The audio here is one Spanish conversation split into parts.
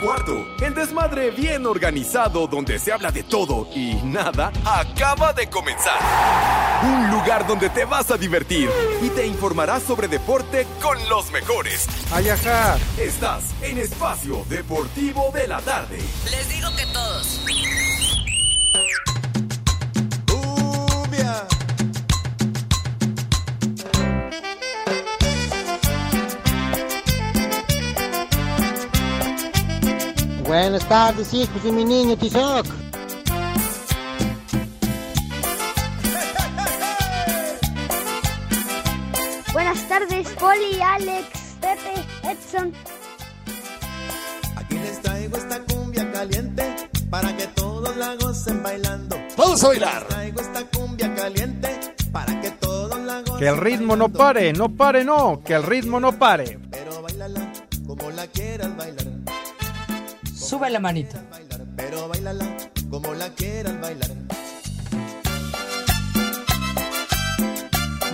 cuarto. El desmadre bien organizado donde se habla de todo y nada acaba de comenzar. Un lugar donde te vas a divertir y te informarás sobre deporte con los mejores. Ayaja. Estás en Espacio Deportivo de la Tarde. Les digo que todos. Buenas tardes, hijos de mi niño Tizoc. Buenas tardes, Poli, Alex, Pepe, Edson. Aquí les traigo esta cumbia caliente para que todos la gocen bailando. Vamos a bailar. Les traigo esta cumbia caliente para que todos la gocen Que el ritmo no pare, no pare, no. Que el ritmo no pare. Pero bailala como la quieras bailar. Sube la manita. bailar. Pero bailala como la quieras bailar.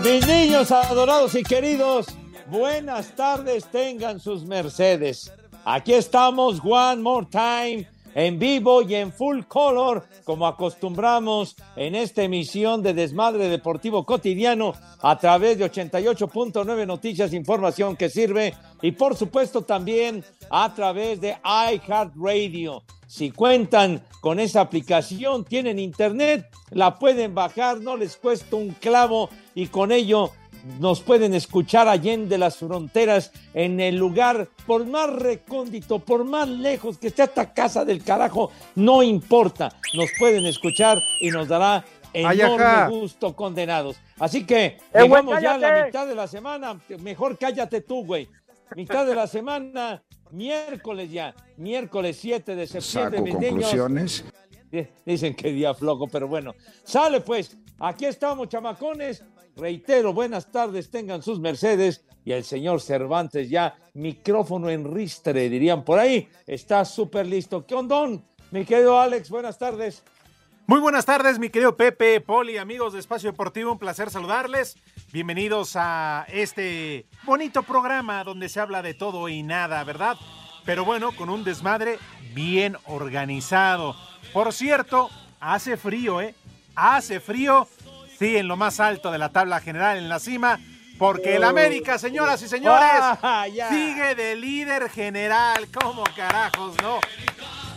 Mis niños adorados y queridos, buenas tardes tengan sus mercedes. Aquí estamos one more time, en vivo y en full color, como acostumbramos en esta emisión de Desmadre Deportivo Cotidiano a través de 88.9 Noticias, información que sirve y por supuesto también a través de iHeartRadio. Si cuentan con esa aplicación, tienen internet, la pueden bajar, no les cuesta un clavo y con ello nos pueden escuchar allende las fronteras en el lugar, por más recóndito, por más lejos que esté esta casa del carajo, no importa, nos pueden escuchar y nos dará enorme gusto condenados. Así que Eh, llegamos ya a la mitad de la semana, mejor cállate tú, güey. Mitad de la semana, miércoles ya, miércoles 7 de septiembre, Saco niños. conclusiones. Dicen que día flojo, pero bueno. Sale pues, aquí estamos, chamacones. Reitero, buenas tardes, tengan sus mercedes. Y el señor Cervantes ya, micrófono en ristre, dirían por ahí. Está súper listo. ¿Qué ondón? Mi querido Alex, buenas tardes. Muy buenas tardes, mi querido Pepe, Poli, amigos de Espacio Deportivo, un placer saludarles. Bienvenidos a este bonito programa donde se habla de todo y nada, ¿verdad? Pero bueno, con un desmadre bien organizado. Por cierto, hace frío, ¿eh? Hace frío, sí, en lo más alto de la tabla general, en la cima, porque el América, señoras y señores, Ah, ya. sigue de líder general. ¿Cómo carajos, no?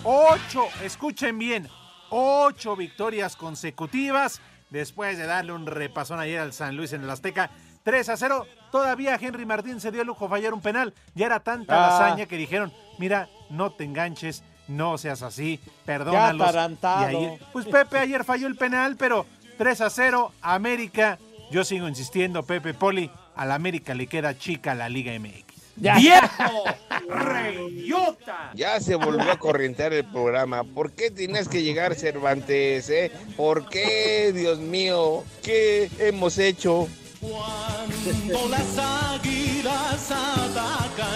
Ocho, escuchen bien, ocho victorias consecutivas después de darle un repasón ayer al San Luis en el Azteca. 3 a 0. Todavía Henry Martín se dio el lujo de fallar un penal. Ya era tanta Ah. la hazaña que dijeron, mira, no te enganches, no seas así, perdónalos. atarantado. Y ayer- pues Pepe ayer falló el penal, pero 3 a 0, América. Yo sigo insistiendo, Pepe Poli, a la América le queda chica la Liga MX. ¡Viejo! ¡Reyota! Ya se volvió a corrientear el programa. ¿Por qué tienes que llegar Cervantes, eh? ¿Por qué, Dios mío? ¿Qué hemos hecho?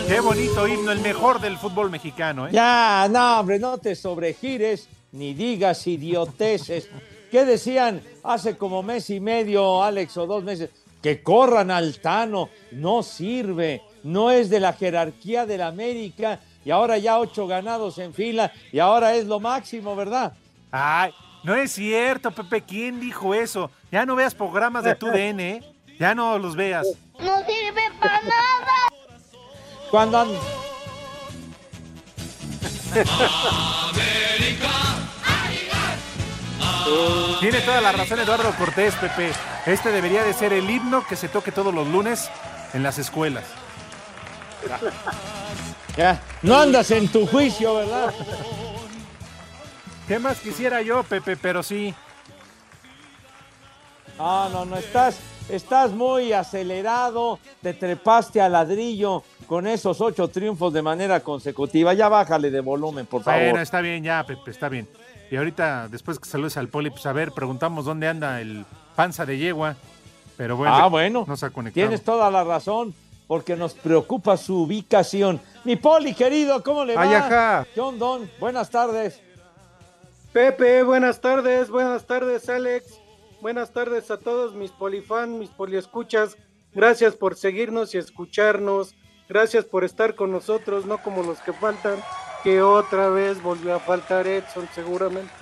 Qué bonito himno, el mejor del fútbol mexicano, ¿eh? Ya, no, hombre, no te sobregires ni digas idioteces. ¿Qué decían hace como mes y medio, Alex, o dos meses? Que corran al Tano, no sirve, no es de la jerarquía del América y ahora ya ocho ganados en fila y ahora es lo máximo, ¿verdad? Ay, no es cierto, Pepe. ¿Quién dijo eso? Ya no veas programas de tu DN, ¿eh? Ya no los veas. No sirve para nada. Cuando an- Tiene toda la razón Eduardo Cortés, Pepe. Este debería de ser el himno que se toque todos los lunes en las escuelas. ya, no andas en tu juicio, ¿verdad? ¿Qué más quisiera yo, Pepe? Pero sí. No, no, no, estás, estás muy acelerado, te trepaste al ladrillo con esos ocho triunfos de manera consecutiva. Ya bájale de volumen, por favor. Bueno, está bien ya, Pepe, está bien. Y ahorita, después que saludes al Poli, pues a ver, preguntamos dónde anda el panza de yegua. Pero bueno, ah, bueno, no se ha conectado. tienes toda la razón, porque nos preocupa su ubicación. Mi Poli, querido, ¿cómo le va? Ay, ajá. John Don, buenas tardes. Pepe, buenas tardes, buenas tardes, Alex. Buenas tardes a todos mis polifans, mis poliescuchas. Gracias por seguirnos y escucharnos. Gracias por estar con nosotros, no como los que faltan. Que otra vez volvió a faltar Edson, seguramente.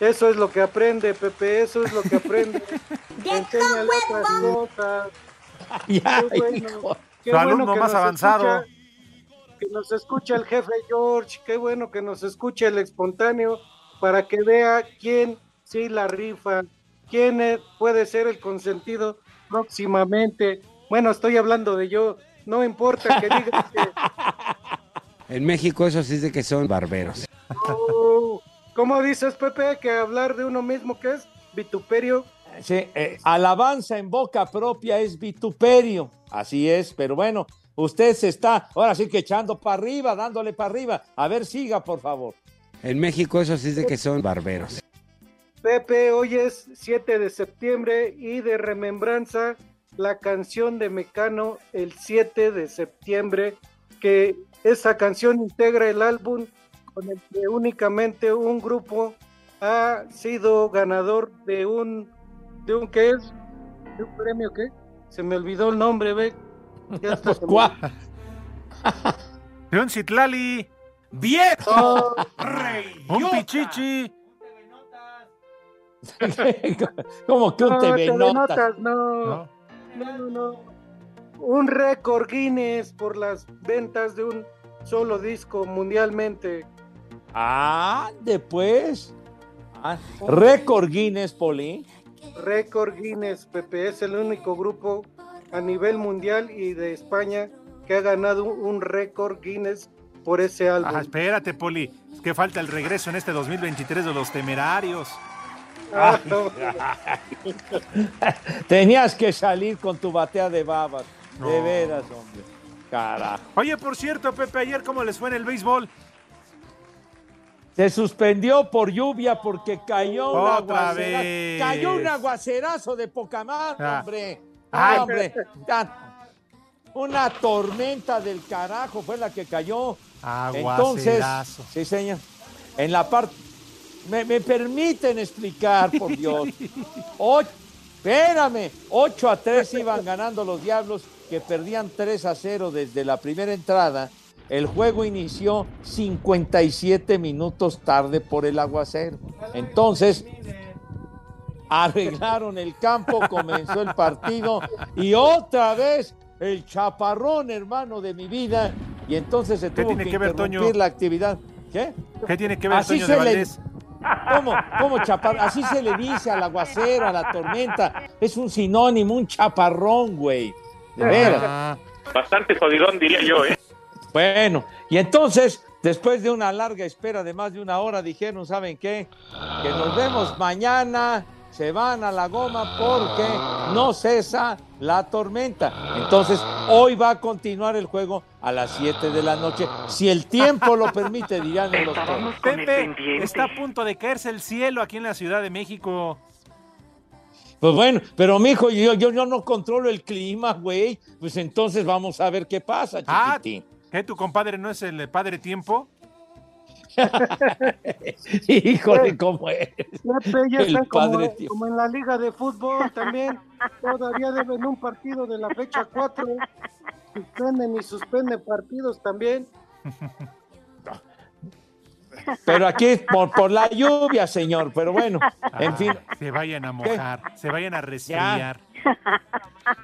Eso es lo que aprende, Pepe, eso es lo que aprende. Enséñale otras cosas. Ya, Qué bueno, hijo. qué Su bueno alumno que más nos avanzado. escucha, que nos escucha el jefe George, qué bueno que nos escuche el espontáneo para que vea quién sí la rifa, quién eh, puede ser el consentido próximamente. Bueno, estoy hablando de yo, no importa que digas que En México eso sí es de que son barberos. Oh, ¿Cómo dices, Pepe, que hablar de uno mismo que es vituperio? Sí, eh, alabanza en boca propia es vituperio. Así es, pero bueno, usted se está ahora sí que echando para arriba, dándole para arriba. A ver, siga, por favor. En México eso sí es de que son barberos. Pepe, hoy es 7 de septiembre y de remembranza la canción de Mecano el 7 de septiembre, que esa canción integra el álbum con el que únicamente un grupo ha sido ganador de un, de un ¿qué es? ¿De un premio qué? Se me olvidó el nombre, ve. Ya ¿Cuál? De un Citlali. Oh, Un pichichi. Como que un no, TV TV Notas. Notas, no. No, no. Un récord Guinness por las ventas de un solo disco mundialmente. Ah, después. Ah, récord Guinness, Poli. Récord Guinness, Pepe, es el único grupo a nivel mundial y de España que ha ganado un récord Guinness por ese álbum. Ah, espérate, Poli. Es que falta el regreso en este 2023 de los temerarios. Ah, no. Tenías que salir con tu batea de babas. De veras, hombre. Carajo. Oye, por cierto, Pepe, ayer cómo les fue en el béisbol. Se suspendió por lluvia porque cayó un Otra aguacera- vez. Cayó un aguacerazo de poca madre, Ah. hombre. Ay. Hombre. Una tormenta del carajo fue la que cayó. Entonces, Aguacerazo. sí, señor. En la parte. Me, me permiten explicar, por Dios. Ocho, espérame, 8 a 3 iban ganando los Diablos, que perdían 3 a 0 desde la primera entrada. El juego inició 57 minutos tarde por el aguacero. Entonces, arreglaron el campo, comenzó el partido y otra vez el chaparrón, hermano de mi vida. Y entonces se ¿Qué tuvo tiene que que ver, interrumpir Toño? la actividad. ¿Qué? ¿Qué tiene que ver Así Toño se de le- Valdés? ¿Cómo? ¿Cómo chaparrón? Así se le dice al aguacero, a la tormenta. Es un sinónimo, un chaparrón, güey. De veras. Ah, Bastante jodidón, diría yo, ¿eh? Bueno, y entonces, después de una larga espera de más de una hora, dijeron, ¿saben qué? Que nos vemos mañana, se van a la goma porque no cesa la tormenta. Entonces, hoy va a continuar el juego a las 7 de la noche, si el tiempo lo permite, dirán en los. Pepe, está a punto de caerse el cielo aquí en la Ciudad de México. Pues bueno, pero mijo, yo, yo, yo no controlo el clima, güey. Pues entonces vamos a ver qué pasa, Ah, chiquitín. ¿qué? ¿Tu compadre no es el padre tiempo? Híjole, cómo es. Pepe, ya El están como, como en la liga de fútbol también. Todavía deben un partido de la fecha 4. Suspenden y suspenden partidos también. Pero aquí por, por la lluvia, señor. Pero bueno, en Ah, fin, Se vayan a mojar, se vayan a resfriar.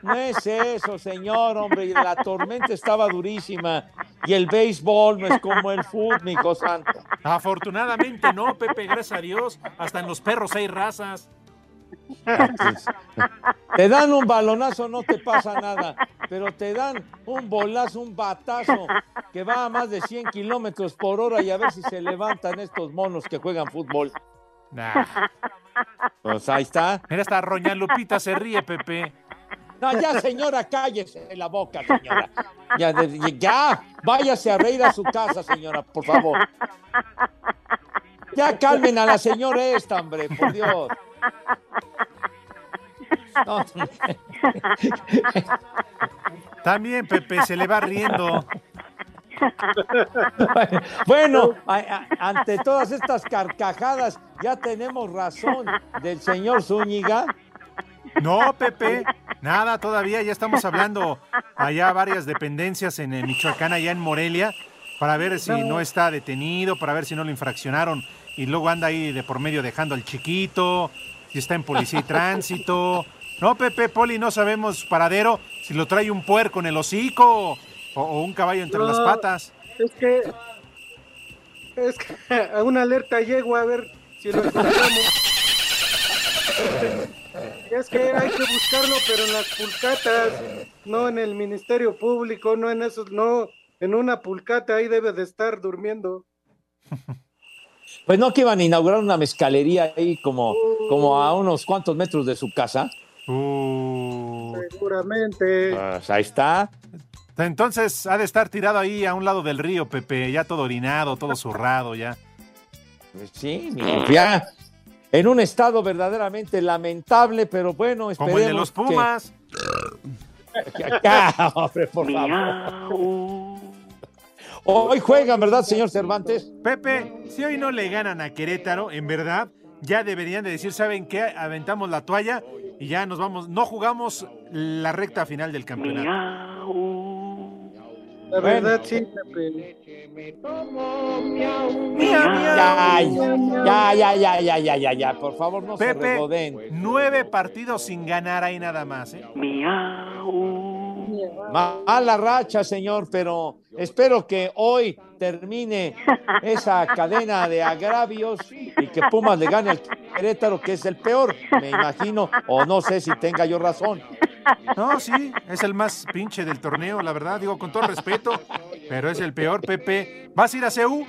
no es eso, señor, hombre. La tormenta estaba durísima. Y el béisbol no es como el fútbol, mi santo. Afortunadamente no, Pepe, gracias a Dios. Hasta en los perros hay razas. Te dan un balonazo, no te pasa nada. Pero te dan un bolazo, un batazo que va a más de 100 kilómetros por hora y a ver si se levantan estos monos que juegan fútbol. Nah. Pues ahí está. Mira, hasta Roña Lupita se ríe, Pepe. No, ya, señora, cállese la boca, señora. Ya, váyase a reír a su casa, señora, por favor. Ya calmen a la señora esta, hombre, por Dios. No, También, Pepe, se le va riendo. Bueno, a- a- ante todas estas carcajadas, ya tenemos razón del señor Zúñiga. No, Pepe, nada, todavía ya estamos hablando allá varias dependencias en Michoacán, allá en Morelia, para ver si no está detenido, para ver si no lo infraccionaron y luego anda ahí de por medio dejando al chiquito, si está en policía y tránsito. No, Pepe Poli, no sabemos paradero, si lo trae un puerco en el hocico o, o un caballo entre las patas. Es que. Es que a una alerta llego a ver si lo encontramos. Es que hay que buscarlo, pero en las pulcatas, no en el Ministerio Público, no en esos, no, en una pulcata ahí debe de estar durmiendo. Pues no que iban a inaugurar una mezcalería ahí como, como a unos cuantos metros de su casa. Uh, Seguramente. Pues ahí está. entonces ha de estar tirado ahí a un lado del río, Pepe, ya todo orinado, todo zurrado ya. Pues sí, ya en un estado verdaderamente lamentable, pero bueno, esperemos Como el de los Pumas. que- hombre, por favor. Hoy juegan, ¿verdad, señor Cervantes? Pepe, si hoy no le ganan a Querétaro, en verdad, ya deberían de decir, ¿saben qué? Aventamos la toalla y ya nos vamos, no jugamos la recta final del campeonato. La verdad, sí, Pepe. Ya, ya, ya, ya, ya, ya, ya, ya, por favor, no se Pepe, nueve partidos sin ganar ahí nada más. ¿eh? Mala racha, señor, pero espero que hoy termine esa cadena de agravios y que Pumas le gane al Querétaro, que es el peor, me imagino, o no sé si tenga yo razón. No, sí, es el más pinche del torneo, la verdad, digo con todo respeto, pero es el peor, Pepe. ¿Vas a ir a CEU?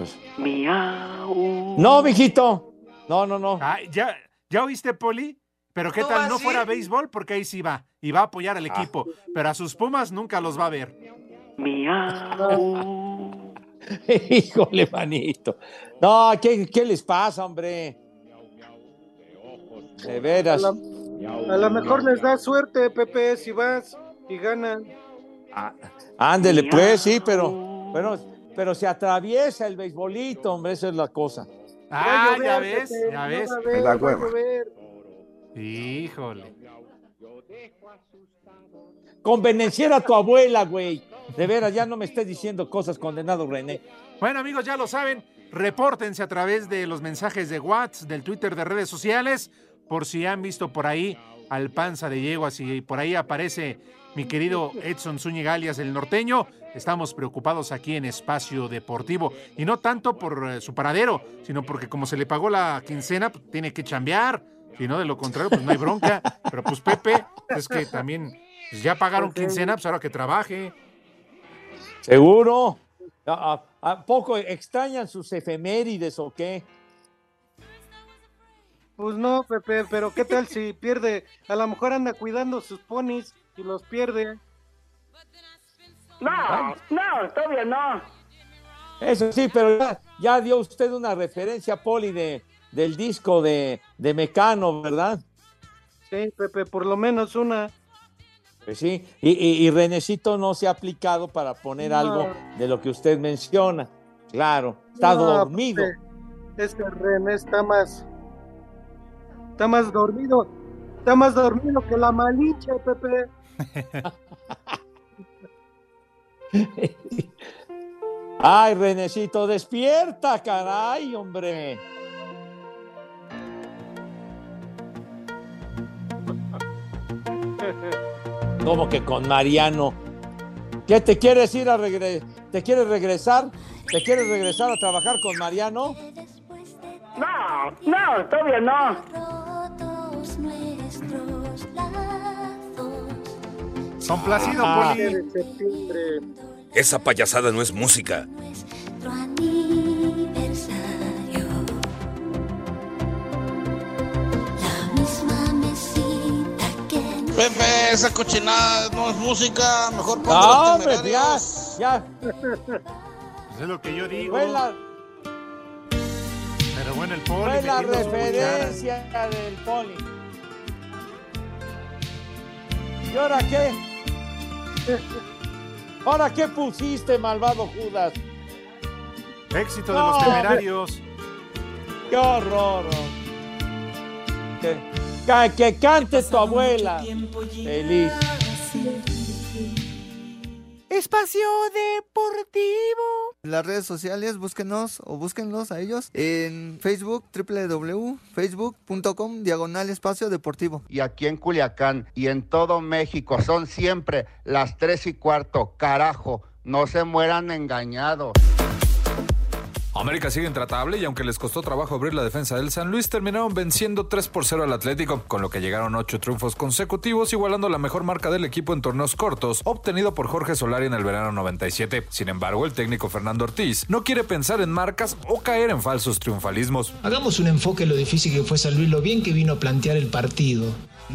No, mijito. No, no, no. Ay, ¿ya, ¿Ya oíste, Poli? Pero qué ¿Tú tal no fuera béisbol, porque ahí sí va, y va a apoyar al equipo, pero a sus Pumas nunca los va a ver. Híjole, manito. No, ¿qué, qué les pasa, hombre? De veras. A A lo mejor les da suerte, Pepe, si vas y ganan. Ándele, pues, sí, pero, bueno, pero se atraviesa el beisbolito, hombre, esa es la cosa. Ah, ya ves, ya no ves. va a haber, Me da va a hueva. Híjole. Convenenciera a tu abuela, güey. De veras, ya no me estés diciendo cosas, condenado René. Bueno, amigos, ya lo saben. Repórtense a través de los mensajes de WhatsApp, del Twitter, de redes sociales, por si han visto por ahí al panza de yeguas y por ahí aparece mi querido Edson Zúñiga alias el norteño. Estamos preocupados aquí en Espacio Deportivo y no tanto por eh, su paradero, sino porque como se le pagó la quincena, pues, tiene que chambear. Si no, de lo contrario, pues no hay bronca. Pero pues Pepe, es que también pues, ya pagaron quincena, pues ahora que trabaje. ¿Seguro? ¿A, a- a poco extrañan sus efemérides o qué? Pues no, Pepe, pero ¿qué tal si pierde? A lo mejor anda cuidando sus ponis y los pierde. No, no, todavía no. Eso sí, pero ya, ya dio usted una referencia, Poli, de, del disco de, de Mecano, ¿verdad? Sí, Pepe, por lo menos una. Pues sí, y, y, y Renecito no se ha aplicado para poner No. algo de lo que usted menciona. Claro, está No, dormido. Pepe, Es que René está más. Está más dormido. Está más dormido que la maliche, Pepe. Ay, Renecito, despierta, caray, hombre. ¿Cómo que con Mariano? ¿Qué te quieres ir a regresar? ¿Te quieres regresar? ¿Te quieres regresar a trabajar con Mariano? No, no, todavía no. Ah. Poli. de septiembre. Esa payasada no es música. Pepe, esa cochinada no es música, mejor ponte No, los hombre, ya, temerarios. ya. Pues es lo que yo digo. Fue la, Pero bueno, el Poli. fue la referencia del Poli. ¿Y ahora qué? ¿Ahora qué pusiste, malvado Judas? Éxito de No, los temerarios. ¡Qué horror! oh. Que, cante tu abuela. Feliz. Espacio Deportivo. Las redes sociales, búsquenos o búsquenlos a ellos en Facebook, www.facebook.com, diagonal espacio deportivo. Y aquí en Culiacán y en todo México son siempre las tres y cuarto, carajo, no se mueran engañados. América sigue intratable y aunque les costó trabajo abrir la defensa del San Luis, terminaron venciendo 3 por 0 al Atlético, con lo que llegaron 8 triunfos consecutivos, igualando la mejor marca del equipo en torneos cortos, obtenido por Jorge Solari en el verano 97. Sin embargo, el técnico Fernando Ortiz no quiere pensar en marcas o caer en falsos triunfalismos. Hagamos un enfoque en lo difícil que fue San Luis, lo bien que vino a plantear el partido.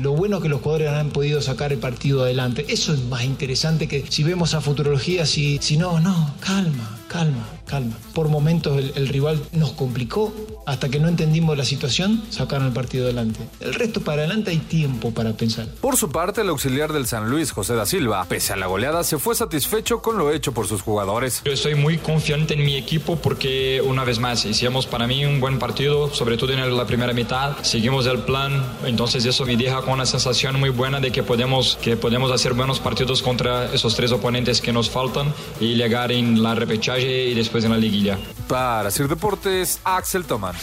Lo bueno que los jugadores han podido sacar el partido adelante. Eso es más interesante que si vemos a futurología, si, si no, no, calma, calma, calma. Por momentos el, rival nos complicó, hasta que no entendimos la situación, sacaron el partido adelante. El resto para adelante hay tiempo para pensar. Por su parte, el auxiliar del San Luis, José da Silva, pese a la goleada, se fue satisfecho con lo hecho por sus jugadores. Yo estoy muy confiante en mi equipo porque, una vez más, hicimos para mí un buen partido, sobre todo en la primera mitad. Seguimos el plan, entonces eso me deja con una sensación muy buena de que podemos, que podemos hacer buenos partidos contra esos tres oponentes que nos faltan y llegar en la repechaje y después en la liguilla. Para Sir Deportes, Axel Toman.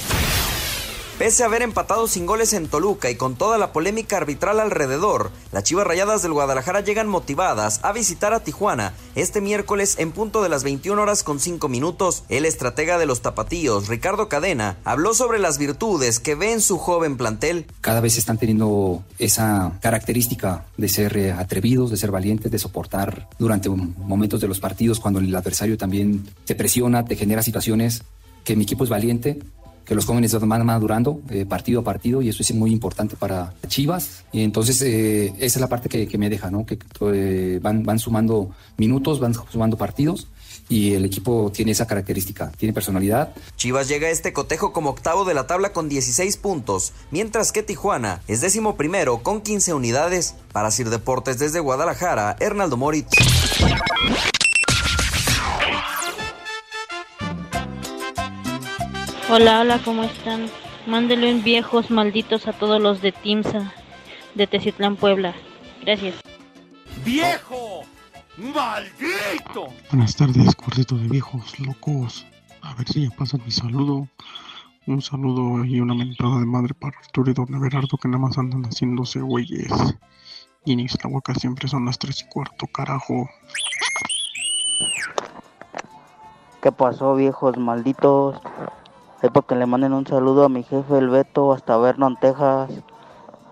Pese a haber empatado sin goles en Toluca y con toda la polémica arbitral alrededor, las Chivas Rayadas del Guadalajara llegan motivadas a visitar a Tijuana este miércoles en punto de las 21 horas con 5 minutos. El estratega de los tapatíos, Ricardo Cadena, habló sobre las virtudes que ve en su joven plantel. Cada vez están teniendo esa característica de ser atrevidos, de ser valientes, de soportar durante momentos de los partidos cuando el adversario también te presiona, te genera situaciones que mi equipo es valiente, que los jóvenes van madurando eh, partido a partido y eso es muy importante para Chivas. Y entonces eh, esa es la parte que, me deja, ¿no? Que eh, van, van sumando minutos, van sumando partidos y el equipo tiene esa característica, tiene personalidad. Chivas llega a este cotejo como octavo de la tabla con 16 puntos, mientras que Tijuana es décimo primero con 15 unidades. Para Sir Deportes desde Guadalajara, Hernaldo Moritz. Hola, hola, ¿cómo están? Mándele un viejos malditos a todos los de Timsa, de Tecitlán, Puebla. Gracias. ¡Viejo! ¡Maldito! Buenas tardes, cuarteto de viejos locos. A ver si ya pasan mi saludo. Un saludo y una mentada de madre para Arturo y Don Everardo que nada más andan haciéndose güeyes. Y en Ixtlahuaca siempre son las tres y cuarto, carajo. ¿Qué pasó, viejos malditos? Es porque le manden un saludo a mi jefe, el Beto, hasta Vernon, Texas.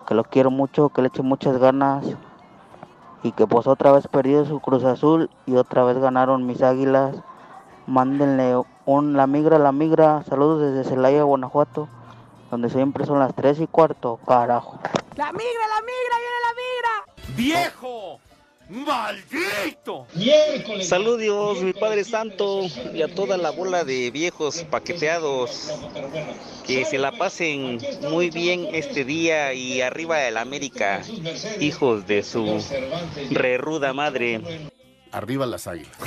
Que lo quiero mucho, que le eche muchas ganas. Y que pues otra vez perdió su Cruz Azul y otra vez ganaron mis águilas. Mándenle un La Migra, La Migra. Saludos desde Celaya, Guanajuato. Donde siempre son las 3 y cuarto, carajo. ¡La migra, la migra, viene la migra! ¡Viejo! ¡Maldito! Saludos, mi Padre Santo, y a toda la bola de viejos paqueteados. Que se la pasen muy bien este día y arriba el América, hijos de su re ruda madre. Arriba las águilas.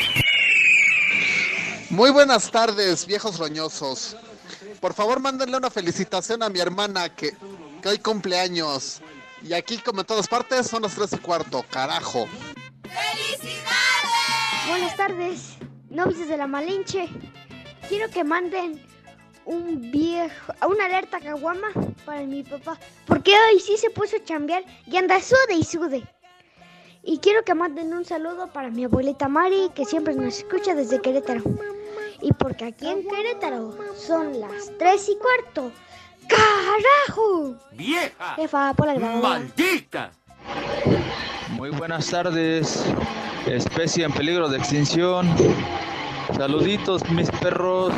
Muy buenas tardes, viejos roñosos. Por favor, mándenle una felicitación a mi hermana que, que hoy cumpleaños. Y aquí, como en todas partes, son las 3 y cuarto, carajo. Buenas tardes, novios de la Malinche. Quiero que manden un viejo, una alerta caguama para mi papá, porque hoy sí se puso a chambear y anda sude y sude. Y quiero que manden un saludo para mi abuelita Mari, que siempre nos escucha desde Querétaro. Y porque aquí en Querétaro son las 3 y cuarto. ¡Carajo! ¡Vieja! Jefa, por la grabadora. ¡Maldita! Muy buenas tardes, especie en peligro de extinción. Saluditos, mis perros.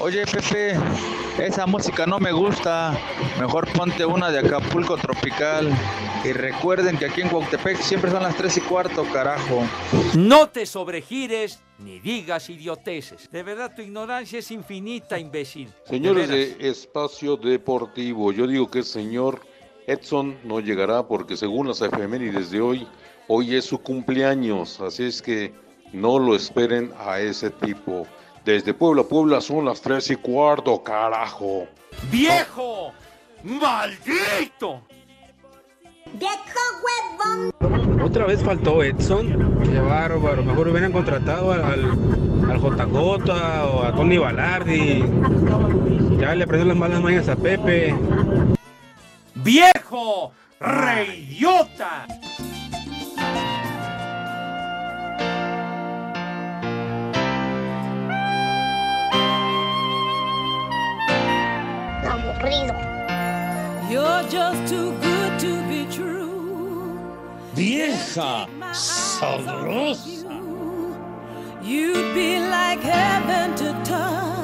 Oye, Pepe, esa música no me gusta. Mejor ponte una de Acapulco Tropical. Y recuerden que aquí en Cuautepec siempre son las 3 y cuarto, carajo. No te sobregires ni digas idioteces. De verdad, tu ignorancia es infinita, imbécil. Señores veras. de Espacio Deportivo, yo digo que el señor Edson no llegará porque según las efemérides de hoy, hoy es su cumpleaños, así es que no lo esperen a ese tipo. Desde Puebla, Puebla son las tres y cuarto, carajo. ¡Viejo! ¡Maldito! Otra vez faltó Edson. Qué bárbaro. Mejor hubieran contratado al, al, al JJ o a Tony Balardi. Ya le aprendió las malas mañas a Pepe. ¡Viejo! ¡Reidiota! Aburrido. You're just too good to be true. Vieja sabrosa. You'd be like heaven to touch.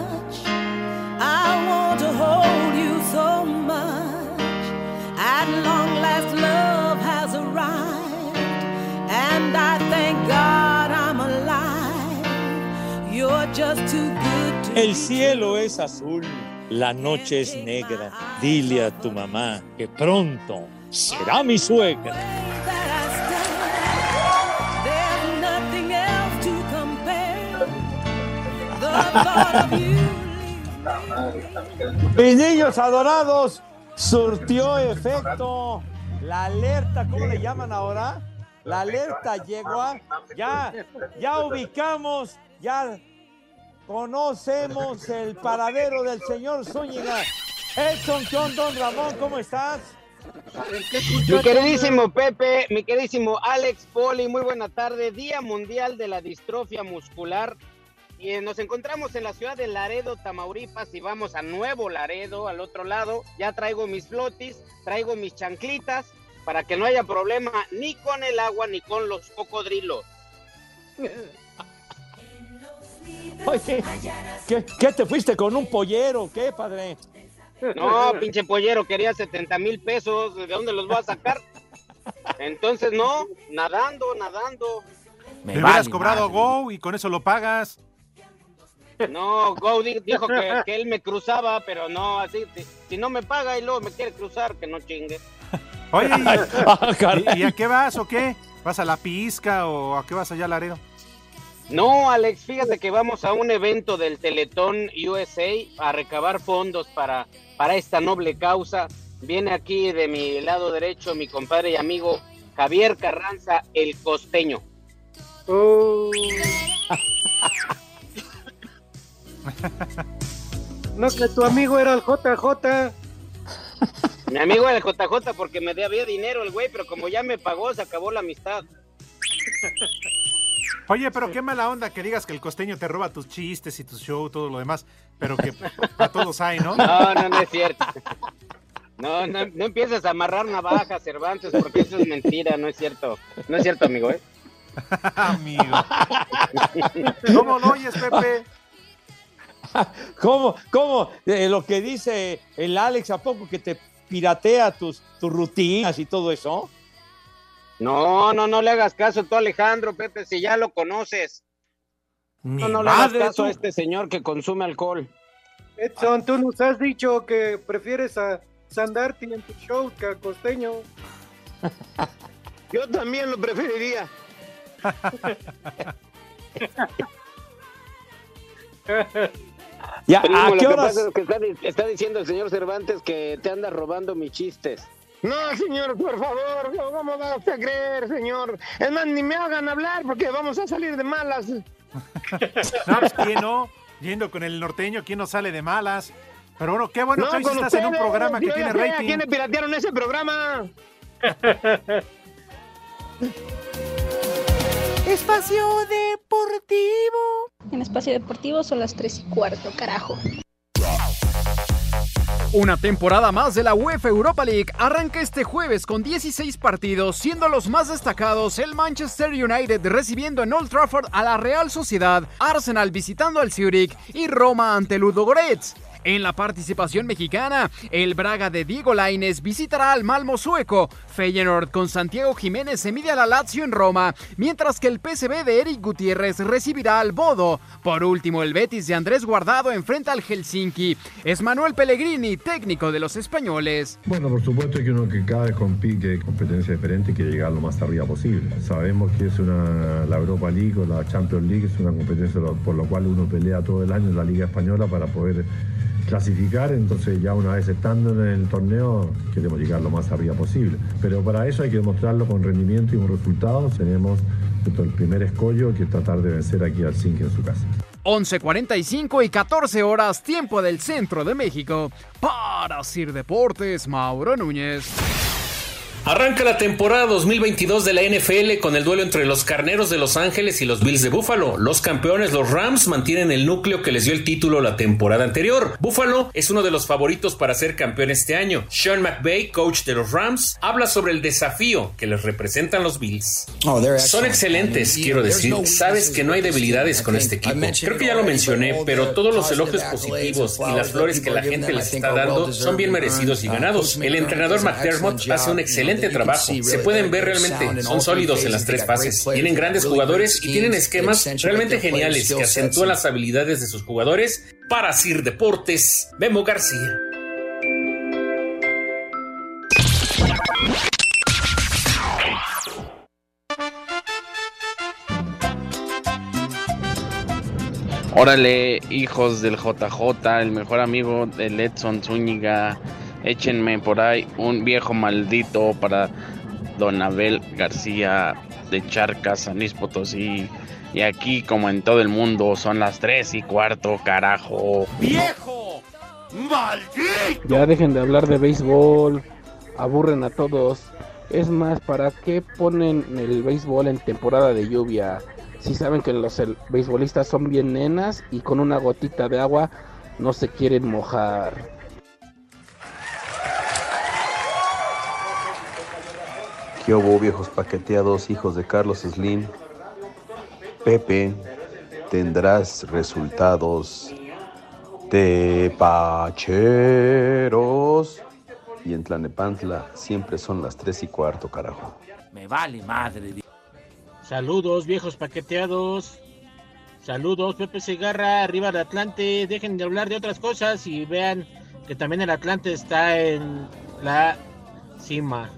El cielo es azul, la noche es negra. Dile a tu mamá que pronto será mi suegra. Mis niños adorados, surtió efecto. La alerta, ¿cómo le llaman ahora? La alerta llegó a. Ya, ya ubicamos, ya conocemos el paradero del señor Zúñiga. Edson, John, Don Ramón, ¿cómo estás? Mi queridísimo Pepe, mi queridísimo Alex Poli, muy buena tarde. Día Mundial de la Distrofia Muscular. Y eh, nos encontramos en la ciudad de Laredo, Tamaulipas, y vamos a Nuevo Laredo, al otro lado. Ya traigo mis flotis, traigo mis chanclitas, para que no haya problema ni con el agua ni con los cocodrilos. Oye, ¿qué, qué te fuiste con un pollero? ¿Qué, padre? No, pinche pollero, quería 70 mil pesos, ¿de dónde los voy a sacar? Entonces, no, nadando, nadando. Me hubieras cobrado Go y con eso lo pagas. No, Go di- dijo que, que él me cruzaba, pero no, así, si, si no me paga y luego me quiere cruzar, que no chingue. Oye, ¿y, Ah, y- y a qué vas o qué? ¿Vas a la pizca o a qué vas allá a Laredo? No, Alex, fíjate que vamos a un evento del Teletón USA a recabar fondos para, para esta noble causa. Viene aquí de mi lado derecho mi compadre y amigo Javier Carranza, el costeño. No, que tu amigo era el JJ. Mi amigo era el JJ porque me debía dinero el güey, pero como ya me pagó, se acabó la amistad. Oye, pero qué mala onda que digas que el costeño te roba tus chistes y tu show, todo lo demás, pero que a todos hay, ¿no? No, no, no es cierto. No, no, no empieces a amarrar navajas, Cervantes, porque eso es mentira, no es cierto. No es cierto, amigo, ¿eh? Amigo. ¿Cómo lo oyes, Pepe? ¿Cómo? ¿Cómo? Eh, lo que dice el Alex, ¿a poco que te piratea tus, tus rutinas y todo eso? No, no, no le hagas caso tú, Alejandro, Pepe, si ya lo conoces. No, no le hagas caso tú. a este señor que consume alcohol. Edson, tú nos has dicho que prefieres a Sandarti en tu show que a Costeño. Yo también lo preferiría. Ya, Primo, ¿a lo qué que horas? pasa es que está, di- está diciendo el señor Cervantes que te anda robando mis chistes. No, señor, por favor, ¿cómo va usted a creer, señor? Es más, ni me hagan hablar porque vamos a salir de malas. No, pues, ¿quién no? Yendo con el norteño, ¿quién no sale de malas? Pero bueno, qué bueno no, que hoy estás en un programa que tiene a rating. quién le piratearon ese programa? Espacio Deportivo. En Espacio Deportivo son las 3 y cuarto, carajo. Una temporada más de la UEFA Europa League arranca este jueves con 16 partidos, siendo los más destacados el Manchester United recibiendo en Old Trafford a la Real Sociedad, Arsenal visitando al Zurich y Roma ante Ludo Goretz. En la participación mexicana, el Braga de Diego Lainez visitará al Malmo sueco, Feyenoord con Santiago Jiménez se mide a la Lazio en Roma, mientras que el PSV de Eric Gutiérrez recibirá al Bodo. Por último, el Betis de Andrés Guardado enfrenta al Helsinki. Es Manuel Pellegrini, técnico de los españoles. Bueno, por supuesto que uno que cada compite competencia diferente quiere llegar lo más arriba posible. Sabemos que es una, la Europa League o la Champions League es una competencia por lo cual uno pelea todo el año en la Liga Española para poder clasificar, entonces ya una vez estando en el torneo queremos llegar lo más arriba posible. Pero para eso hay que demostrarlo con rendimiento y con resultados. Tenemos el primer escollo que tratar de vencer aquí al Zinc en su casa. 11.45 y 14 horas tiempo del centro de México. Para Sir Deportes, Mauro Núñez. Arranca la temporada 2022 de la NFL con el duelo entre los Carneros de Los Ángeles y los Bills de Buffalo. Los campeones, los Rams, mantienen el núcleo que les dio el título la temporada anterior. Buffalo es uno de los favoritos para ser campeón este año. Sean McVay, coach de los Rams, habla sobre el desafío que les representan los Bills. Son excelentes, quiero decir. Sabes que no hay debilidades con este equipo. Creo que ya lo mencioné, pero todos los elogios positivos y las flores que la gente les está dando son bien merecidos y ganados. El entrenador McDermott hace un excelente trabajo. Se pueden ver realmente, son sólidos en las tres fases. Tienen grandes jugadores y tienen esquemas realmente geniales que acentúan las habilidades de sus jugadores. Para Sir Deportes, Memo García. Órale, hijos del JJ, el mejor amigo del Edson Zúñiga. Échenme por ahí un viejo maldito para Don Abel García de Charcas, San Luis Potosí. Y aquí, como en todo el mundo, son las tres y cuarto, carajo. ¡Viejo! ¡Maldito! Ya dejen de hablar de béisbol. Aburren a todos. Es más, ¿para qué ponen el béisbol en temporada de lluvia? Si saben que los el- beisbolistas son bien nenas y con una gotita de agua no se quieren mojar. ¿Qué hubo, viejos paqueteados, hijos de Carlos Slim? Pepe, tendrás resultados tepacheros. Y en Tlanepantla siempre son las tres y cuarto, carajo. Me vale madre. Saludos, viejos paqueteados. Saludos, Pepe Segarra, arriba de Atlante. Dejen de hablar de otras cosas y vean que también el Atlante está en la cima.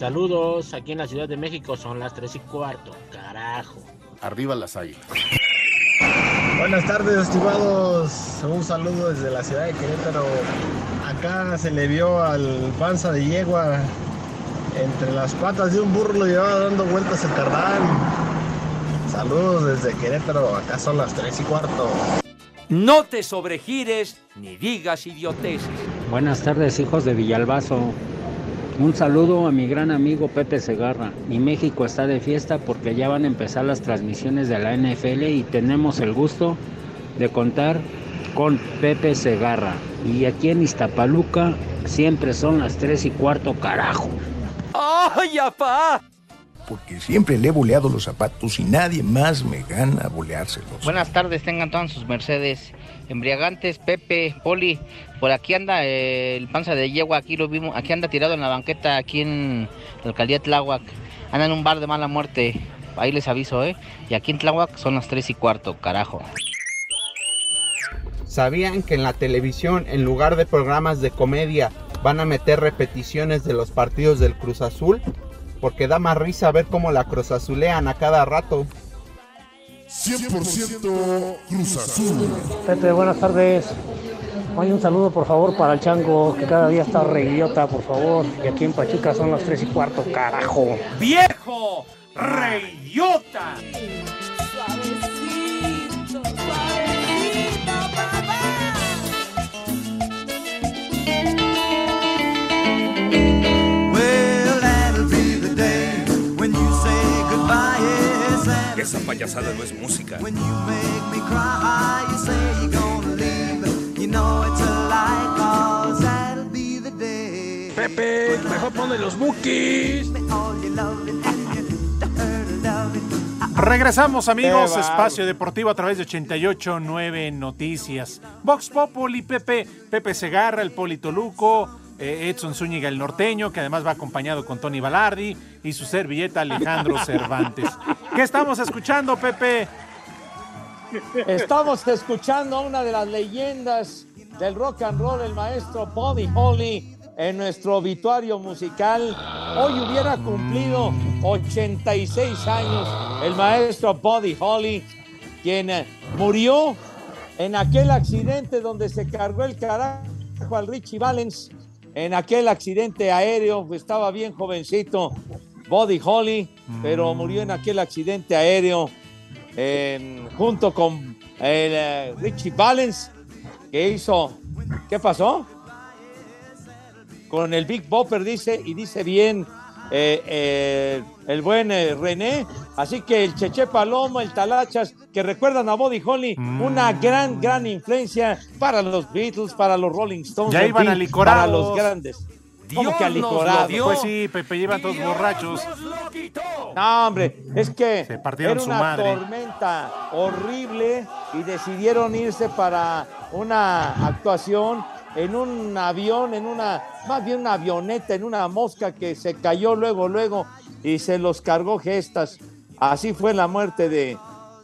Saludos, aquí en la Ciudad de México son las 3 y cuarto. Carajo. Arriba las águilas. Buenas tardes, estimados. Un saludo desde la ciudad de Querétaro. Acá se le vio al panza de yegua entre las patas de un burro, lo llevaba dando vueltas el cardán. Saludos desde Querétaro. Acá son las 3 y cuarto. No te sobregires ni digas idioteces. Buenas tardes, hijos de Villalbazo. Un saludo a mi gran amigo Pepe Segarra. Mi México está de fiesta porque ya van a empezar las transmisiones de la NFL y tenemos el gusto de contar con Pepe Segarra. Y aquí en Iztapaluca siempre son las 3 y cuarto, carajo. ¡Ay, apá! Porque siempre le he boleado los zapatos y nadie más me gana boleárselos. Buenas tardes, tengan todas sus mercedes. Embriagantes, Pepe, Poli. Por aquí anda eh, el panza de yegua, aquí lo vimos, aquí anda tirado en la banqueta, aquí en la alcaldía de Tláhuac. Anda en un bar de mala muerte. Ahí les aviso, ¿eh? Y aquí en Tláhuac son las 3 y cuarto, carajo. ¿Sabían que en la televisión, en lugar de programas de comedia, van a meter repeticiones de los partidos del Cruz Azul? Porque da más risa ver cómo la Cruz Azulean a cada rato. 100% Cruz Azul. Pepe, buenas tardes. Hay un saludo por favor para el chango que cada día está re idiota, por favor. Y aquí en Pachuca son las 3 y cuarto, carajo. ¡Viejo! ¡Reyota! Well, cause that'll be the day. Pepe, mejor ponle los bookies. Regresamos amigos, Espacio Deportivo a través de 88.9 Noticias. Vox Populi, Pepe, Pepe Segarra, el Polito Luco, eh, Edson Zúñiga el norteño, que además va acompañado con Tony Balardi y su servilleta Alejandro Cervantes. ¿Qué estamos escuchando, Pepe? Estamos escuchando a una de las leyendas del rock and roll, el maestro Bobby Holly, en nuestro obituario musical. Hoy hubiera cumplido 86 años el maestro Buddy Holly, quien eh, murió en aquel accidente donde se cargó el carajo al Richie Valens, en aquel accidente aéreo, estaba bien jovencito Buddy Holly, pero murió en aquel accidente aéreo junto con el eh, Richie Valens, que hizo, ¿qué pasó? Con el Big Bopper, dice, y dice bien eh, eh, el buen eh, René. Así que el Cheche Paloma, el Talachas, que recuerdan a Body Holly, una gran, gran influencia para los Beatles, para los Rolling Stones. Ya iban fin. Para los grandes. ¿Cómo que. Pues sí, Pepe, llevan todos borrachos. No, hombre, es que partieron era su una madre. tormenta horrible y decidieron irse para una actuación en un avión, en una, más bien una avioneta, en una mosca que se cayó luego, luego y se los cargó gestas. Así fue la muerte de,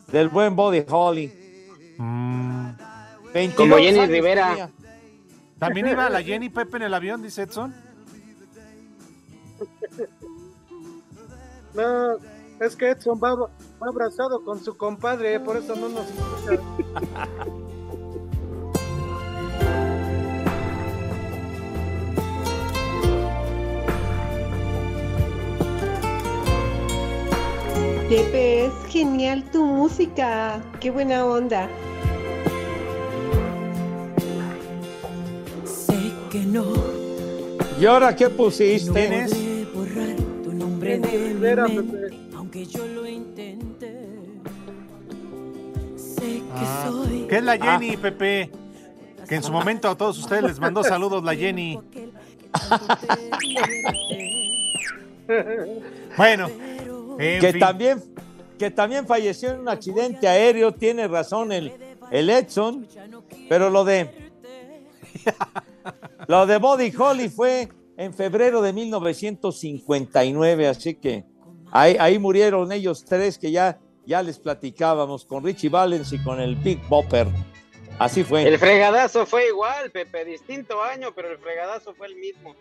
del buen Body Holly. 22 Como Jenny Rivera. tenía. También iba la Jenny Pepe en el avión, dice Edson. No, es que Edson va, va abrazado con su compadre, por eso no nos Pepe, es genial tu música. Qué buena onda. Sé que no ¿Y ahora qué pusiste? podré borrar tu nombre de mi Rivera, mente, aunque yo lo intente. Sé que Ah, soy. ¿Qué es la Jenny, Pepe? Que en su momento a todos ustedes les mandó saludos la Jenny. Bueno, en que fin. también que también falleció en un accidente aéreo, tiene razón el, el Edson, pero lo de lo de Body Holly fue en febrero de 1959, así que ahí, ahí murieron ellos tres que ya, ya les platicábamos con Richie Valens y con el Big Bopper. Así fue. El fregadazo fue igual, Pepe, distinto año, pero el fregadazo fue el mismo.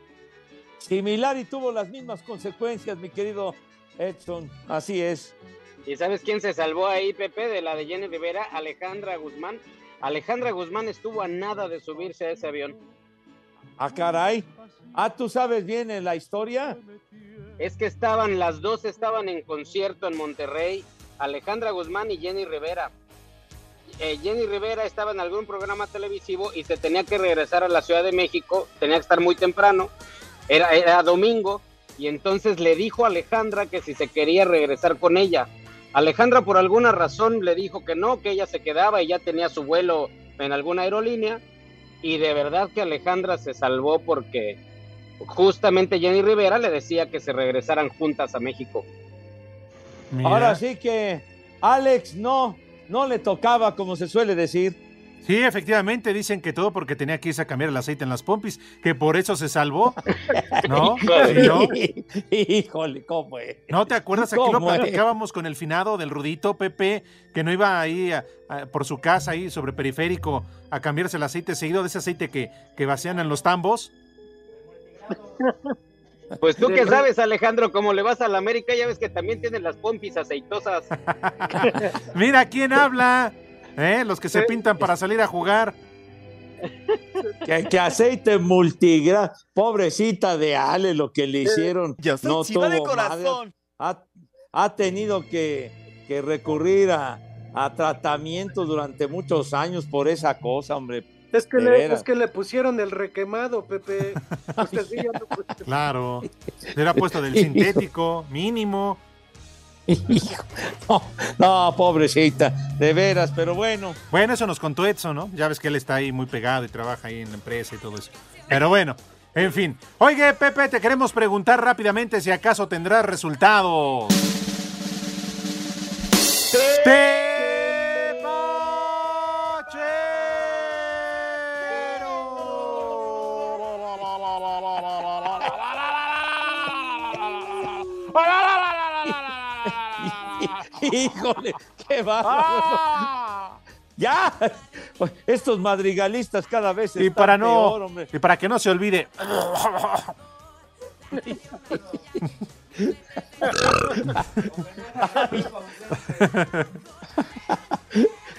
Similar y tuvo las mismas consecuencias, mi querido Edson. Así es. ¿Y sabes quién se salvó ahí, Pepe, de la de Jenny Rivera? Alejandra Guzmán. Alejandra Guzmán estuvo a nada de subirse a ese avión. Ah, caray. Ah, ¿tú sabes bien en la historia? Es que estaban, las dos estaban en concierto en Monterrey, Alejandra Guzmán y Jenny Rivera. Eh, Jenny Rivera estaba en algún programa televisivo y se tenía que regresar a la Ciudad de México, tenía que estar muy temprano, era, era domingo, y entonces le dijo a Alejandra que si se quería regresar con ella. Alejandra por alguna razón le dijo que no, que ella se quedaba y ya tenía su vuelo en alguna aerolínea, y de verdad que Alejandra se salvó porque justamente Jenny Rivera le decía que se regresaran juntas a México. Ahora sí que Alex no, no le tocaba, como se suele decir. Sí, efectivamente, dicen que todo porque tenía que irse a cambiar el aceite en las pompis, que por eso se salvó. ¿No? Híjole. ¿Sí, no? Híjole, ¿cómo es? ¿No te acuerdas? Aquí lo platicábamos con el finado del Rudito Pepe, que no iba ahí a- a- por su casa ahí sobre periférico a cambiarse el aceite seguido de ese aceite que, que vacían en los tambos. Pues tú que sabes, Alejandro, como le vas a la América, ya ves que también tienen las pompis aceitosas. Mira quién habla, ¿eh? los que se pintan para salir a jugar. Que, que aceite multigra, pobrecita de Ale, lo que le hicieron. Yo soy no chiva de tuvo corazón. madre. Ha, ha tenido que, que recurrir a, a tratamientos durante muchos años por esa cosa, hombre. Es que, le, es que le pusieron el requemado, Pepe. Usted sí ya no Claro, hubiera puesto del sintético, mínimo. No, no, pobrecita, de veras, pero bueno. Bueno, eso nos contó Edson, ¿no? Ya ves que él está ahí muy pegado y trabaja ahí en la empresa y todo eso. Pero bueno, en fin. Oye, Pepe, te queremos preguntar rápidamente si acaso tendrás resultados. Híjole, qué bárbaro. ¡Ah! Ya, estos madrigalistas cada vez Y están para no, peor, hombre. y para que no se olvide.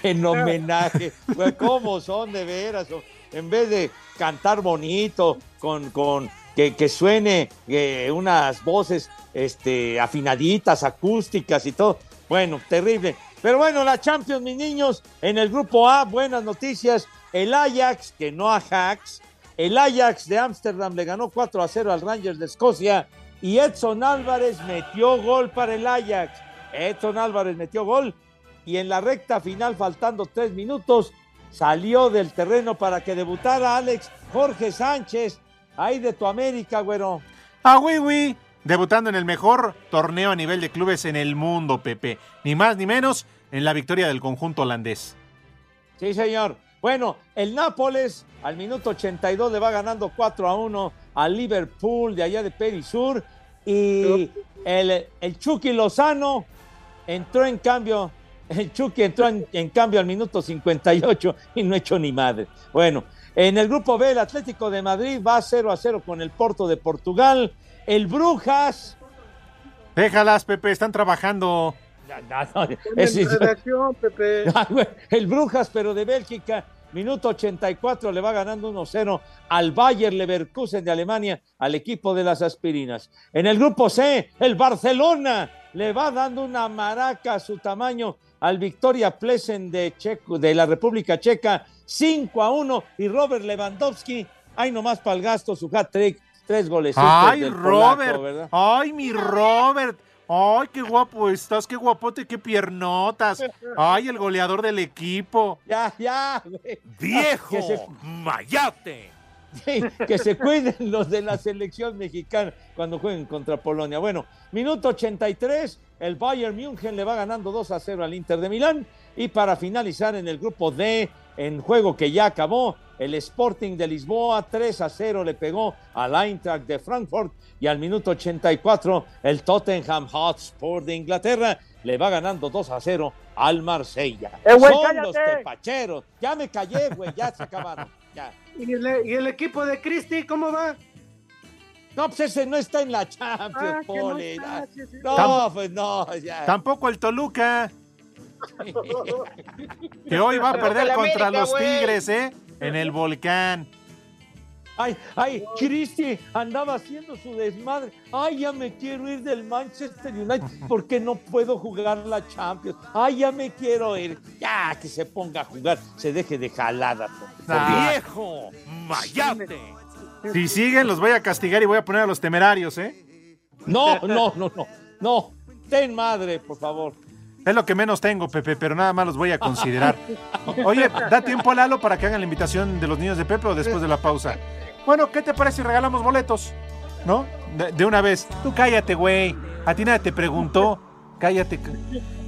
en homenaje. Pues, ¿Cómo son de veras? En vez de cantar bonito, con, con que, que suene eh, unas voces este, afinaditas, acústicas y todo. Bueno, terrible. Pero bueno, la Champions, mis niños, en el grupo A, buenas noticias. El Ajax, que no a Hacks, el Ajax de Ámsterdam le ganó 4 a 0 al Rangers de Escocia y Edson Álvarez metió gol para el Ajax. Edson Álvarez metió gol y en la recta final, faltando tres minutos, salió del terreno para que debutara Alex Jorge Sánchez, ahí de tu América, güero. Ah, oui, oui. Debutando en el mejor torneo a nivel de clubes en el mundo, Pepe. Ni más ni menos en la victoria del conjunto holandés. Sí, señor. Bueno, el Nápoles al minuto 82 le va ganando 4 a 1 al Liverpool de allá de Perisur. Y el, el Chucky Lozano entró en cambio, el Chucky entró en, en cambio al minuto 58 y no echó ni madre. Bueno, en el grupo B, el Atlético de Madrid va 0 a 0 con el Porto de Portugal. El Brujas. Déjalas, Pepe, están trabajando. Es- En redacción, Pepe. Güey, el Brujas, pero de Bélgica, minuto 84, le va ganando 1-0 al Bayer Leverkusen de Alemania, al equipo de las aspirinas. En el grupo C, el Barcelona le va dando una maraca a su tamaño al Victoria Plesen de, Checo, de la República Checa, 5 a 1, y Robert Lewandowski, ay nomás para el gasto, su hat-trick, tres golecitos Ay, del Robert. polaco, ¿verdad? Ay, mi Robert. Ay, qué guapo estás, qué guapote, qué piernotas. Ay, el goleador del equipo. Ya, ya, güey. ¡Viejo se- mayate! Sí, que se cuiden los de la selección mexicana cuando jueguen contra Polonia. Bueno, minuto 83, el Bayern München le va ganando 2 a 0 al Inter de Milán. Y para finalizar en el grupo D, en juego que ya acabó, el Sporting de Lisboa 3 a 0 le pegó al Eintracht de Frankfurt. Y al minuto 84, el Tottenham Hotspur de Inglaterra le va ganando 2 a 0 al Marsella. ¡Eh, güey, Son cállate! los tepacheros. Ya me callé, güey, ya se acabaron. Ya. ¿Y el, y el equipo de Cristi, cómo va? No, pues ese no está en la Champions, Ah, no Poli. está, sí, sí. No, Tam- pues no, ya. Tampoco el Toluca, que hoy va a perder contra América, los. Tigres, ¿eh? En el volcán. Ay, ay, Cristi andaba haciendo su desmadre. Ay, ya me quiero ir del Manchester United porque no puedo jugar la Champions. Ay, ya me quiero ir. Ya, que se ponga a jugar, se deje de jalada. ¡Viejo mayate! Si siguen, los voy a castigar y voy a poner a los temerarios, ¿eh? No, no, no, no, no. Ten madre, por favor. Es lo que menos tengo, Pepe, pero nada más los voy a considerar. Oye, da tiempo a Lalo para que hagan la invitación de los niños de Pepe o después de la pausa. Bueno, ¿qué te parece si regalamos boletos? ¿No? De, de una vez. Tú cállate, güey. A ti nadie te preguntó. Cállate.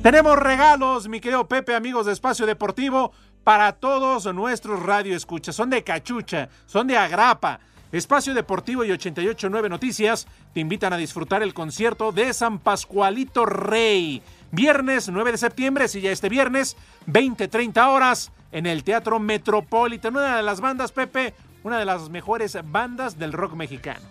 Tenemos regalos, mi querido Pepe, amigos de Espacio Deportivo, para todos nuestros radioescuchas. Son de cachucha, son de agrapa. Espacio Deportivo y 889 Noticias te invitan a disfrutar el concierto de San Pascualito Rey. Viernes 9 de septiembre, si ya este viernes, 20-30 horas, en el Teatro Metropolitan. Una de las bandas, Pepe, una de las mejores bandas del rock mexicano.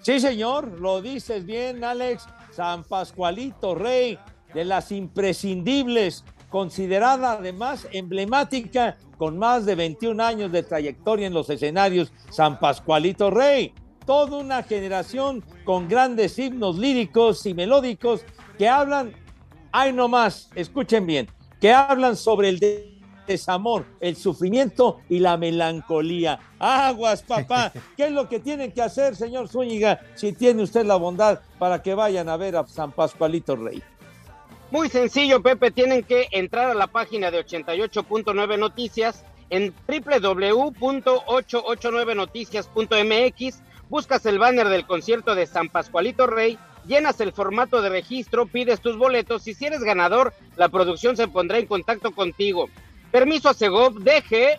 Sí, señor, lo dices bien, Alex. San Pascualito Rey, de las imprescindibles, considerada además emblemática, con más de 21 años de trayectoria en los escenarios, San Pascualito Rey. Toda una generación con grandes himnos líricos y melódicos que hablan, ay no más, escuchen bien, que hablan sobre el de- desamor, el sufrimiento y la melancolía. Aguas, papá. ¿Qué es lo que tienen que hacer, señor Zúñiga, si tiene usted la bondad para que vayan a ver a San Pascualito Rey? Muy sencillo, Pepe. Tienen que entrar a la página de 88.9 Noticias en www.889noticias.mx. Buscas el banner del concierto de San Pascualito Rey, llenas el formato de registro, pides tus boletos y si eres ganador, la producción se pondrá en contacto contigo. Permiso a Segov, deje.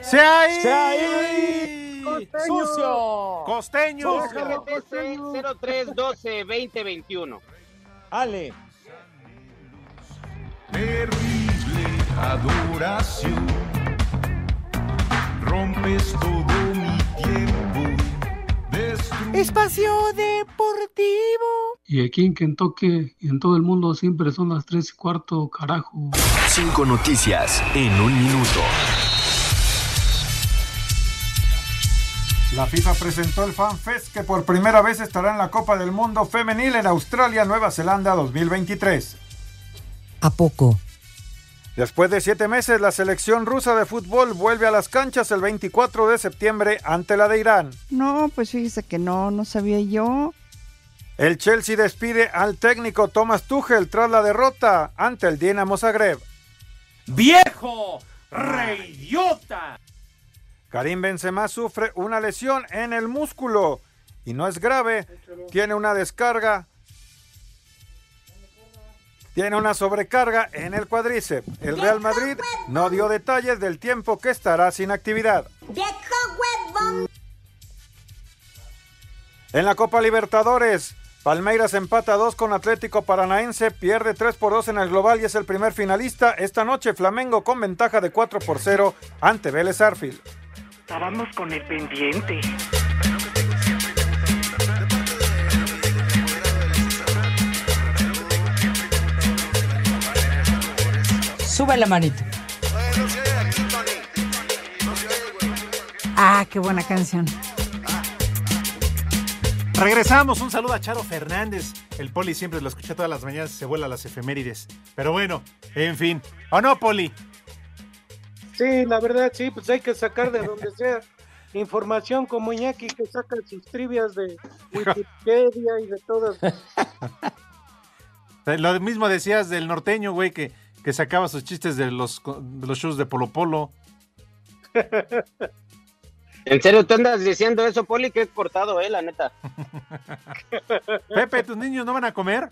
¡Se ahí! ¡Se ahí! ¡Sucio! ¡Costeño! RTC 0312 2021. Ale. Terrible adoración. Rompes todo. Espacio Deportivo. Y aquí en Kentucky y en todo el mundo siempre son las tres y cuarto, carajo. Cinco noticias en un minuto. La FIFA presentó el FanFest que por primera vez estará en la Copa del Mundo Femenil en Australia, Nueva Zelanda 2023. ¿A poco? Después de siete meses, la selección rusa de fútbol vuelve a las canchas el 24 de septiembre ante la de Irán. No, pues fíjese que no, no sabía yo. El Chelsea despide al técnico Thomas Tuchel tras la derrota ante el Dinamo Zagreb. ¡Viejo! ¡Reidiota! Karim Benzema sufre una lesión en el músculo y no es grave, tiene una descarga, tiene una sobrecarga en el cuádriceps. El Real Madrid no dio detalles del tiempo que estará sin actividad. En la Copa Libertadores, Palmeiras empata 2 con Atlético Paranaense, pierde 3 por 2 en el global y es el primer finalista. Esta noche Flamengo con ventaja de 4 por 0 ante Vélez Arfield. Estábamos con el pendiente. Sube la manita. Ah, qué buena canción. Regresamos, un saludo a Charo Fernández. El Poli siempre lo escucha todas las mañanas, se vuela las efemérides. Pero bueno, en fin. ¿O no, Poli? Sí, la verdad, sí, pues hay que sacar de donde sea información como Iñaki que saca sus trivias de Wikipedia y de todas. Lo mismo decías del norteño, güey, que, que sacaba sus chistes de los, de los shows de Polo Polo. ¿En serio tú andas diciendo eso, Poli? Que es cortado, eh, la neta. Pepe, ¿tus niños no van a comer?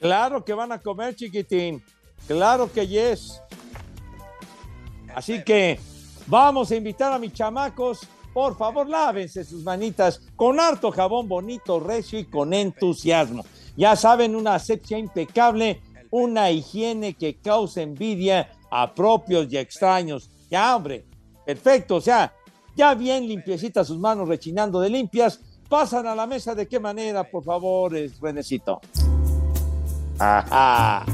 Claro que van a comer, chiquitín. Claro que yes. Así que vamos a invitar a mis chamacos. Por favor, lávense sus manitas con harto jabón bonito, recio y con entusiasmo. Ya saben, una asepsia impecable, una higiene que causa envidia a propios y extraños. Ya, hombre, perfecto. O sea, ya bien limpiecitas sus manos rechinando de limpias. Pasan a la mesa de qué manera, por favor, Renecito. Ajá.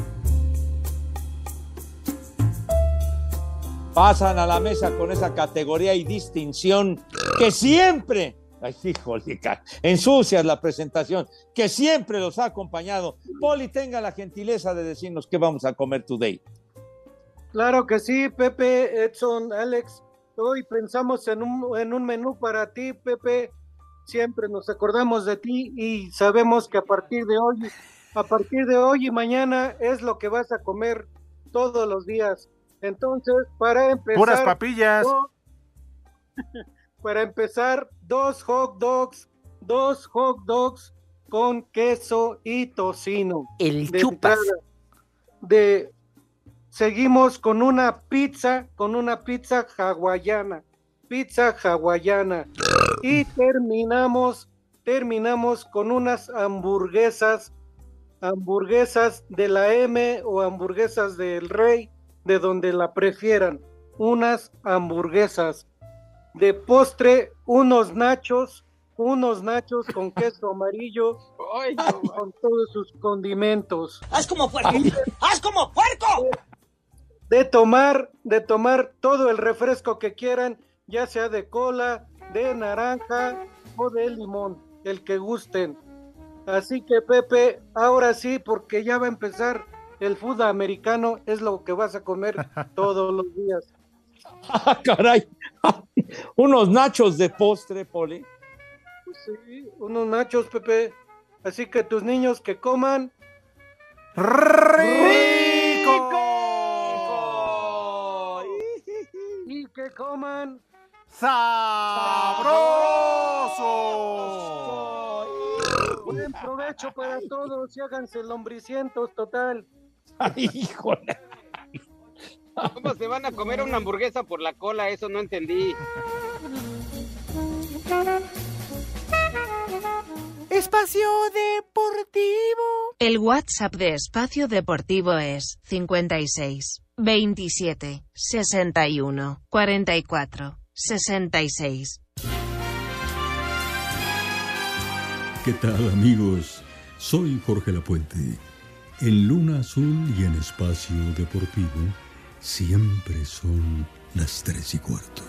Pasan a la mesa con esa categoría y distinción que siempre, ay, híjole, ensucias la presentación, que siempre los ha acompañado. Poli, tenga la gentileza de decirnos qué vamos a comer today. Claro que sí, Pepe, Edson, Alex. Hoy pensamos en un, en un menú para ti, Pepe. Siempre nos acordamos de ti y sabemos que a partir de hoy, a partir de hoy y mañana es lo que vas a comer todos los días. Entonces, para empezar, Puras papillas. para empezar, dos hot dogs, dos hot dogs con queso y tocino. El De chupas. De seguimos con una pizza, con una pizza hawaiana, pizza hawaiana. Y terminamos, terminamos con unas hamburguesas, hamburguesas de la M o hamburguesas del Rey, de donde la prefieran. Unas hamburguesas. De postre, unos nachos, unos nachos con queso amarillo, con todos sus condimentos. ¡Haz como puerco! ¡Haz como puerco! de tomar, de tomar todo el refresco que quieran, ya sea de cola, de naranja o de limón, el que gusten. Así que Pepe, ahora sí, porque ya va a empezar el fútbol americano, es lo que vas a comer todos los días. ¡Ah, caray! Unos nachos de postre, Poli. Pues sí, unos nachos, Pepe. Así que tus niños que coman y que coman ¡Sabroso! Buen provecho para todos y háganse lombricientos total. híjole. ¿Cómo se van a comer una hamburguesa por la cola? Eso no entendí. Espacio Deportivo. El WhatsApp de Espacio Deportivo es 56 27 61 44 66. ¿Qué tal amigos? Soy Jorge Lapuente. En Luna Azul y en Espacio Deportivo siempre son las tres y cuarto.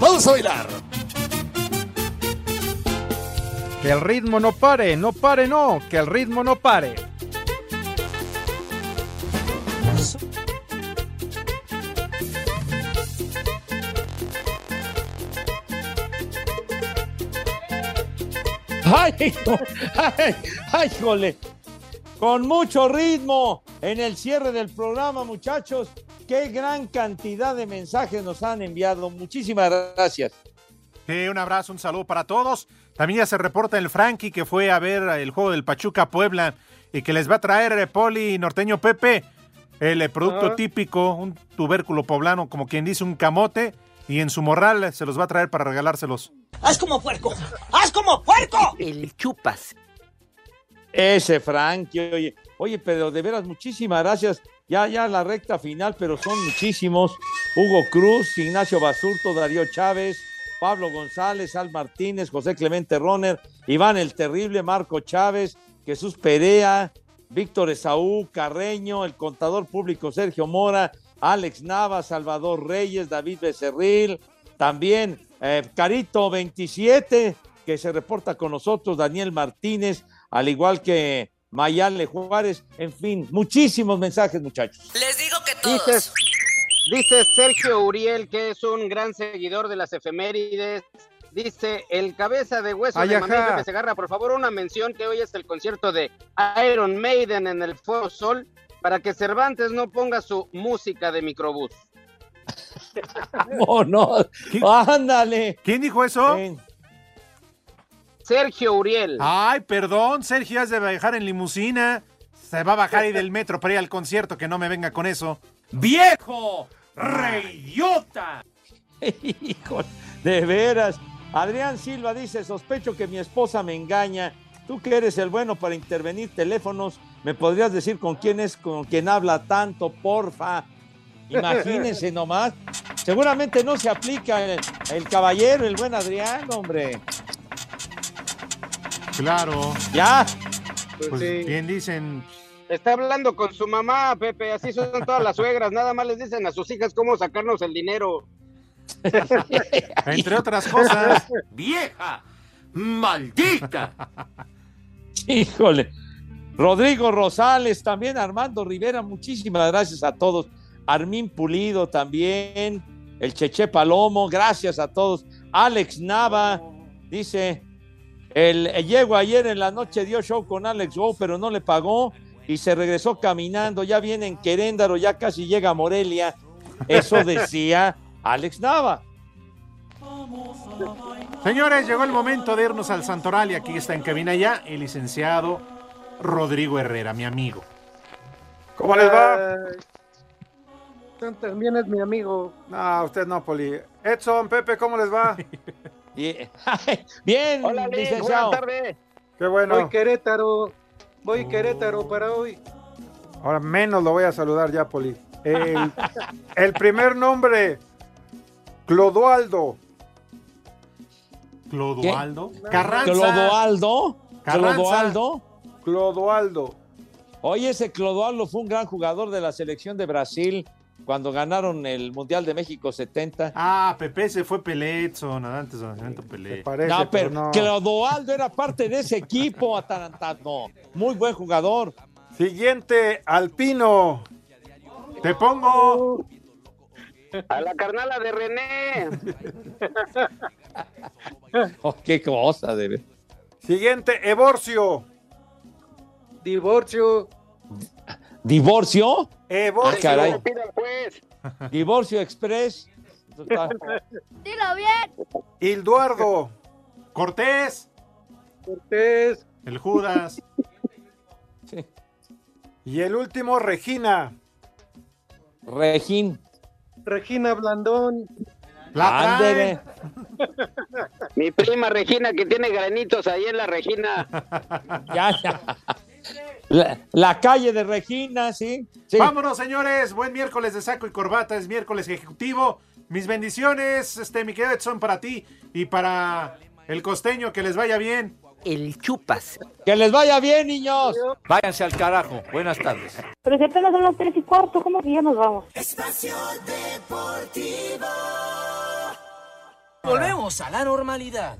Vamos a bailar. Que el ritmo no pare, no pare, no, que el ritmo no pare. ¡Ay, hijo! ¡Ay, ay, jole! Con mucho ritmo en el cierre del programa, muchachos. Qué gran cantidad de mensajes nos han enviado. Muchísimas gracias. Sí, un abrazo, un saludo para todos. También ya se reporta el Frankie que fue a ver el juego del Pachuca Puebla y que les va a traer eh, Poli Norteño Pepe el eh, producto típico, un tubérculo poblano, como quien dice un camote, y en su morral se los va a traer para regalárselos. ¡Haz como puerco! ¡Haz como puerco! El chupas. Ese Frankie, oye, oye, pero de veras, muchísimas gracias. Ya, ya la recta final, pero son muchísimos. Hugo Cruz, Ignacio Basurto, Darío Chávez, Pablo González, Al Martínez, José Clemente Roner, Iván el Terrible, Marco Chávez, Jesús Perea, Víctor Esaú, Carreño, el contador público Sergio Mora, Alex Nava, Salvador Reyes, David Becerril, también eh, Carito 27, que se reporta con nosotros, Daniel Martínez, al igual que Mayale Juárez, en fin, muchísimos mensajes, muchachos. Les digo que Dice, dice Sergio Uriel, que es un gran seguidor de las efemérides. Dice, el cabeza de hueso Ay, de Manuel ajá. Pepe Segarra, por favor, una mención que hoy es el concierto de Iron Maiden en el Foro Sol, para que Cervantes no ponga su música de microbús. Oh, no, ándale. ¿Quién dijo eso? Sergio Uriel. Ay, perdón, Sergio, has de viajar en limusina. Se va a bajar ahí del metro para ir al concierto, que no me venga con eso. ¡Viejo! ¡Reyota! Hijo, de veras. Adrián Silva dice, sospecho que mi esposa me engaña. Tú que eres el bueno para intervenir teléfonos, ¿me podrías decir con quién es con quien habla tanto, porfa? Imagínense nomás. Seguramente no se aplica el, el caballero, el buen Adrián, hombre. Claro. Ya. Pues bien dicen. Está hablando con su mamá, Pepe, así son todas las suegras, nada más les dicen a sus hijas cómo sacarnos el dinero. Entre otras cosas. ¡Vieja! ¡Maldita! Híjole. Rodrigo Rosales, también Armando Rivera, muchísimas gracias a todos. Armín Pulido también, el Cheche Palomo, gracias a todos. Alex Nava dice, el, el Diego ayer en la noche dio show con Alex Go, pero no le pagó y se regresó caminando, ya viene en Queréndaro, ya casi llega a Morelia. Eso decía Alex Nava. Señores, llegó el momento de irnos al Santoral y aquí está en cabina ya el licenciado Rodrigo Herrera, mi amigo. ¿Cómo les va? Ay, También es mi amigo. No, usted no, Poli. Edson, Pepe, ¿cómo les va? Bien, Hola, buenas tardes. Qué bueno. Voy Querétaro. Voy Querétaro para hoy. Ahora menos lo voy a saludar ya, Poli. El, el primer nombre, Clodoaldo. ¿Clodoaldo? ¿Qué? Carranza. Clodoaldo. Carranza. Clodoaldo. Clodoaldo. Oye, ese Clodoaldo fue un gran jugador de la selección de Brasil cuando ganaron el Mundial de México 70. Ah, Pepe se fue Peletson, antes de Nacimiento Pelé. no, pero, Clodoaldo era parte de ese equipo atarantado. Muy buen jugador. Siguiente, Alpino. Te pongo. A la carnala de René. Oh, qué cosa, de ver. Siguiente, Evorcio. Divorcio. ¿Divorcio? Ah, caray. pues. Divorcio Express. Dilo bien. Hilduardo. Cortés. Cortés. El Judas. Y el último, Regina. Regín. Regina Blandón. La Ándele. Mi prima Regina, que tiene granitos ahí en la Regina. Ya, ya. La, la calle de Regina, ¿sí? sí. Vámonos, señores. Buen miércoles de saco y corbata. Es miércoles ejecutivo. Mis bendiciones, este, mi querido Edson, para ti y para el costeño. Que les vaya bien. El chupas. Que les vaya bien, niños. Váyanse al carajo. Buenas tardes. Pero si apenas son las tres y cuarto, ¿cómo que ya nos vamos? Espacio Deportivo. Volvemos a la normalidad.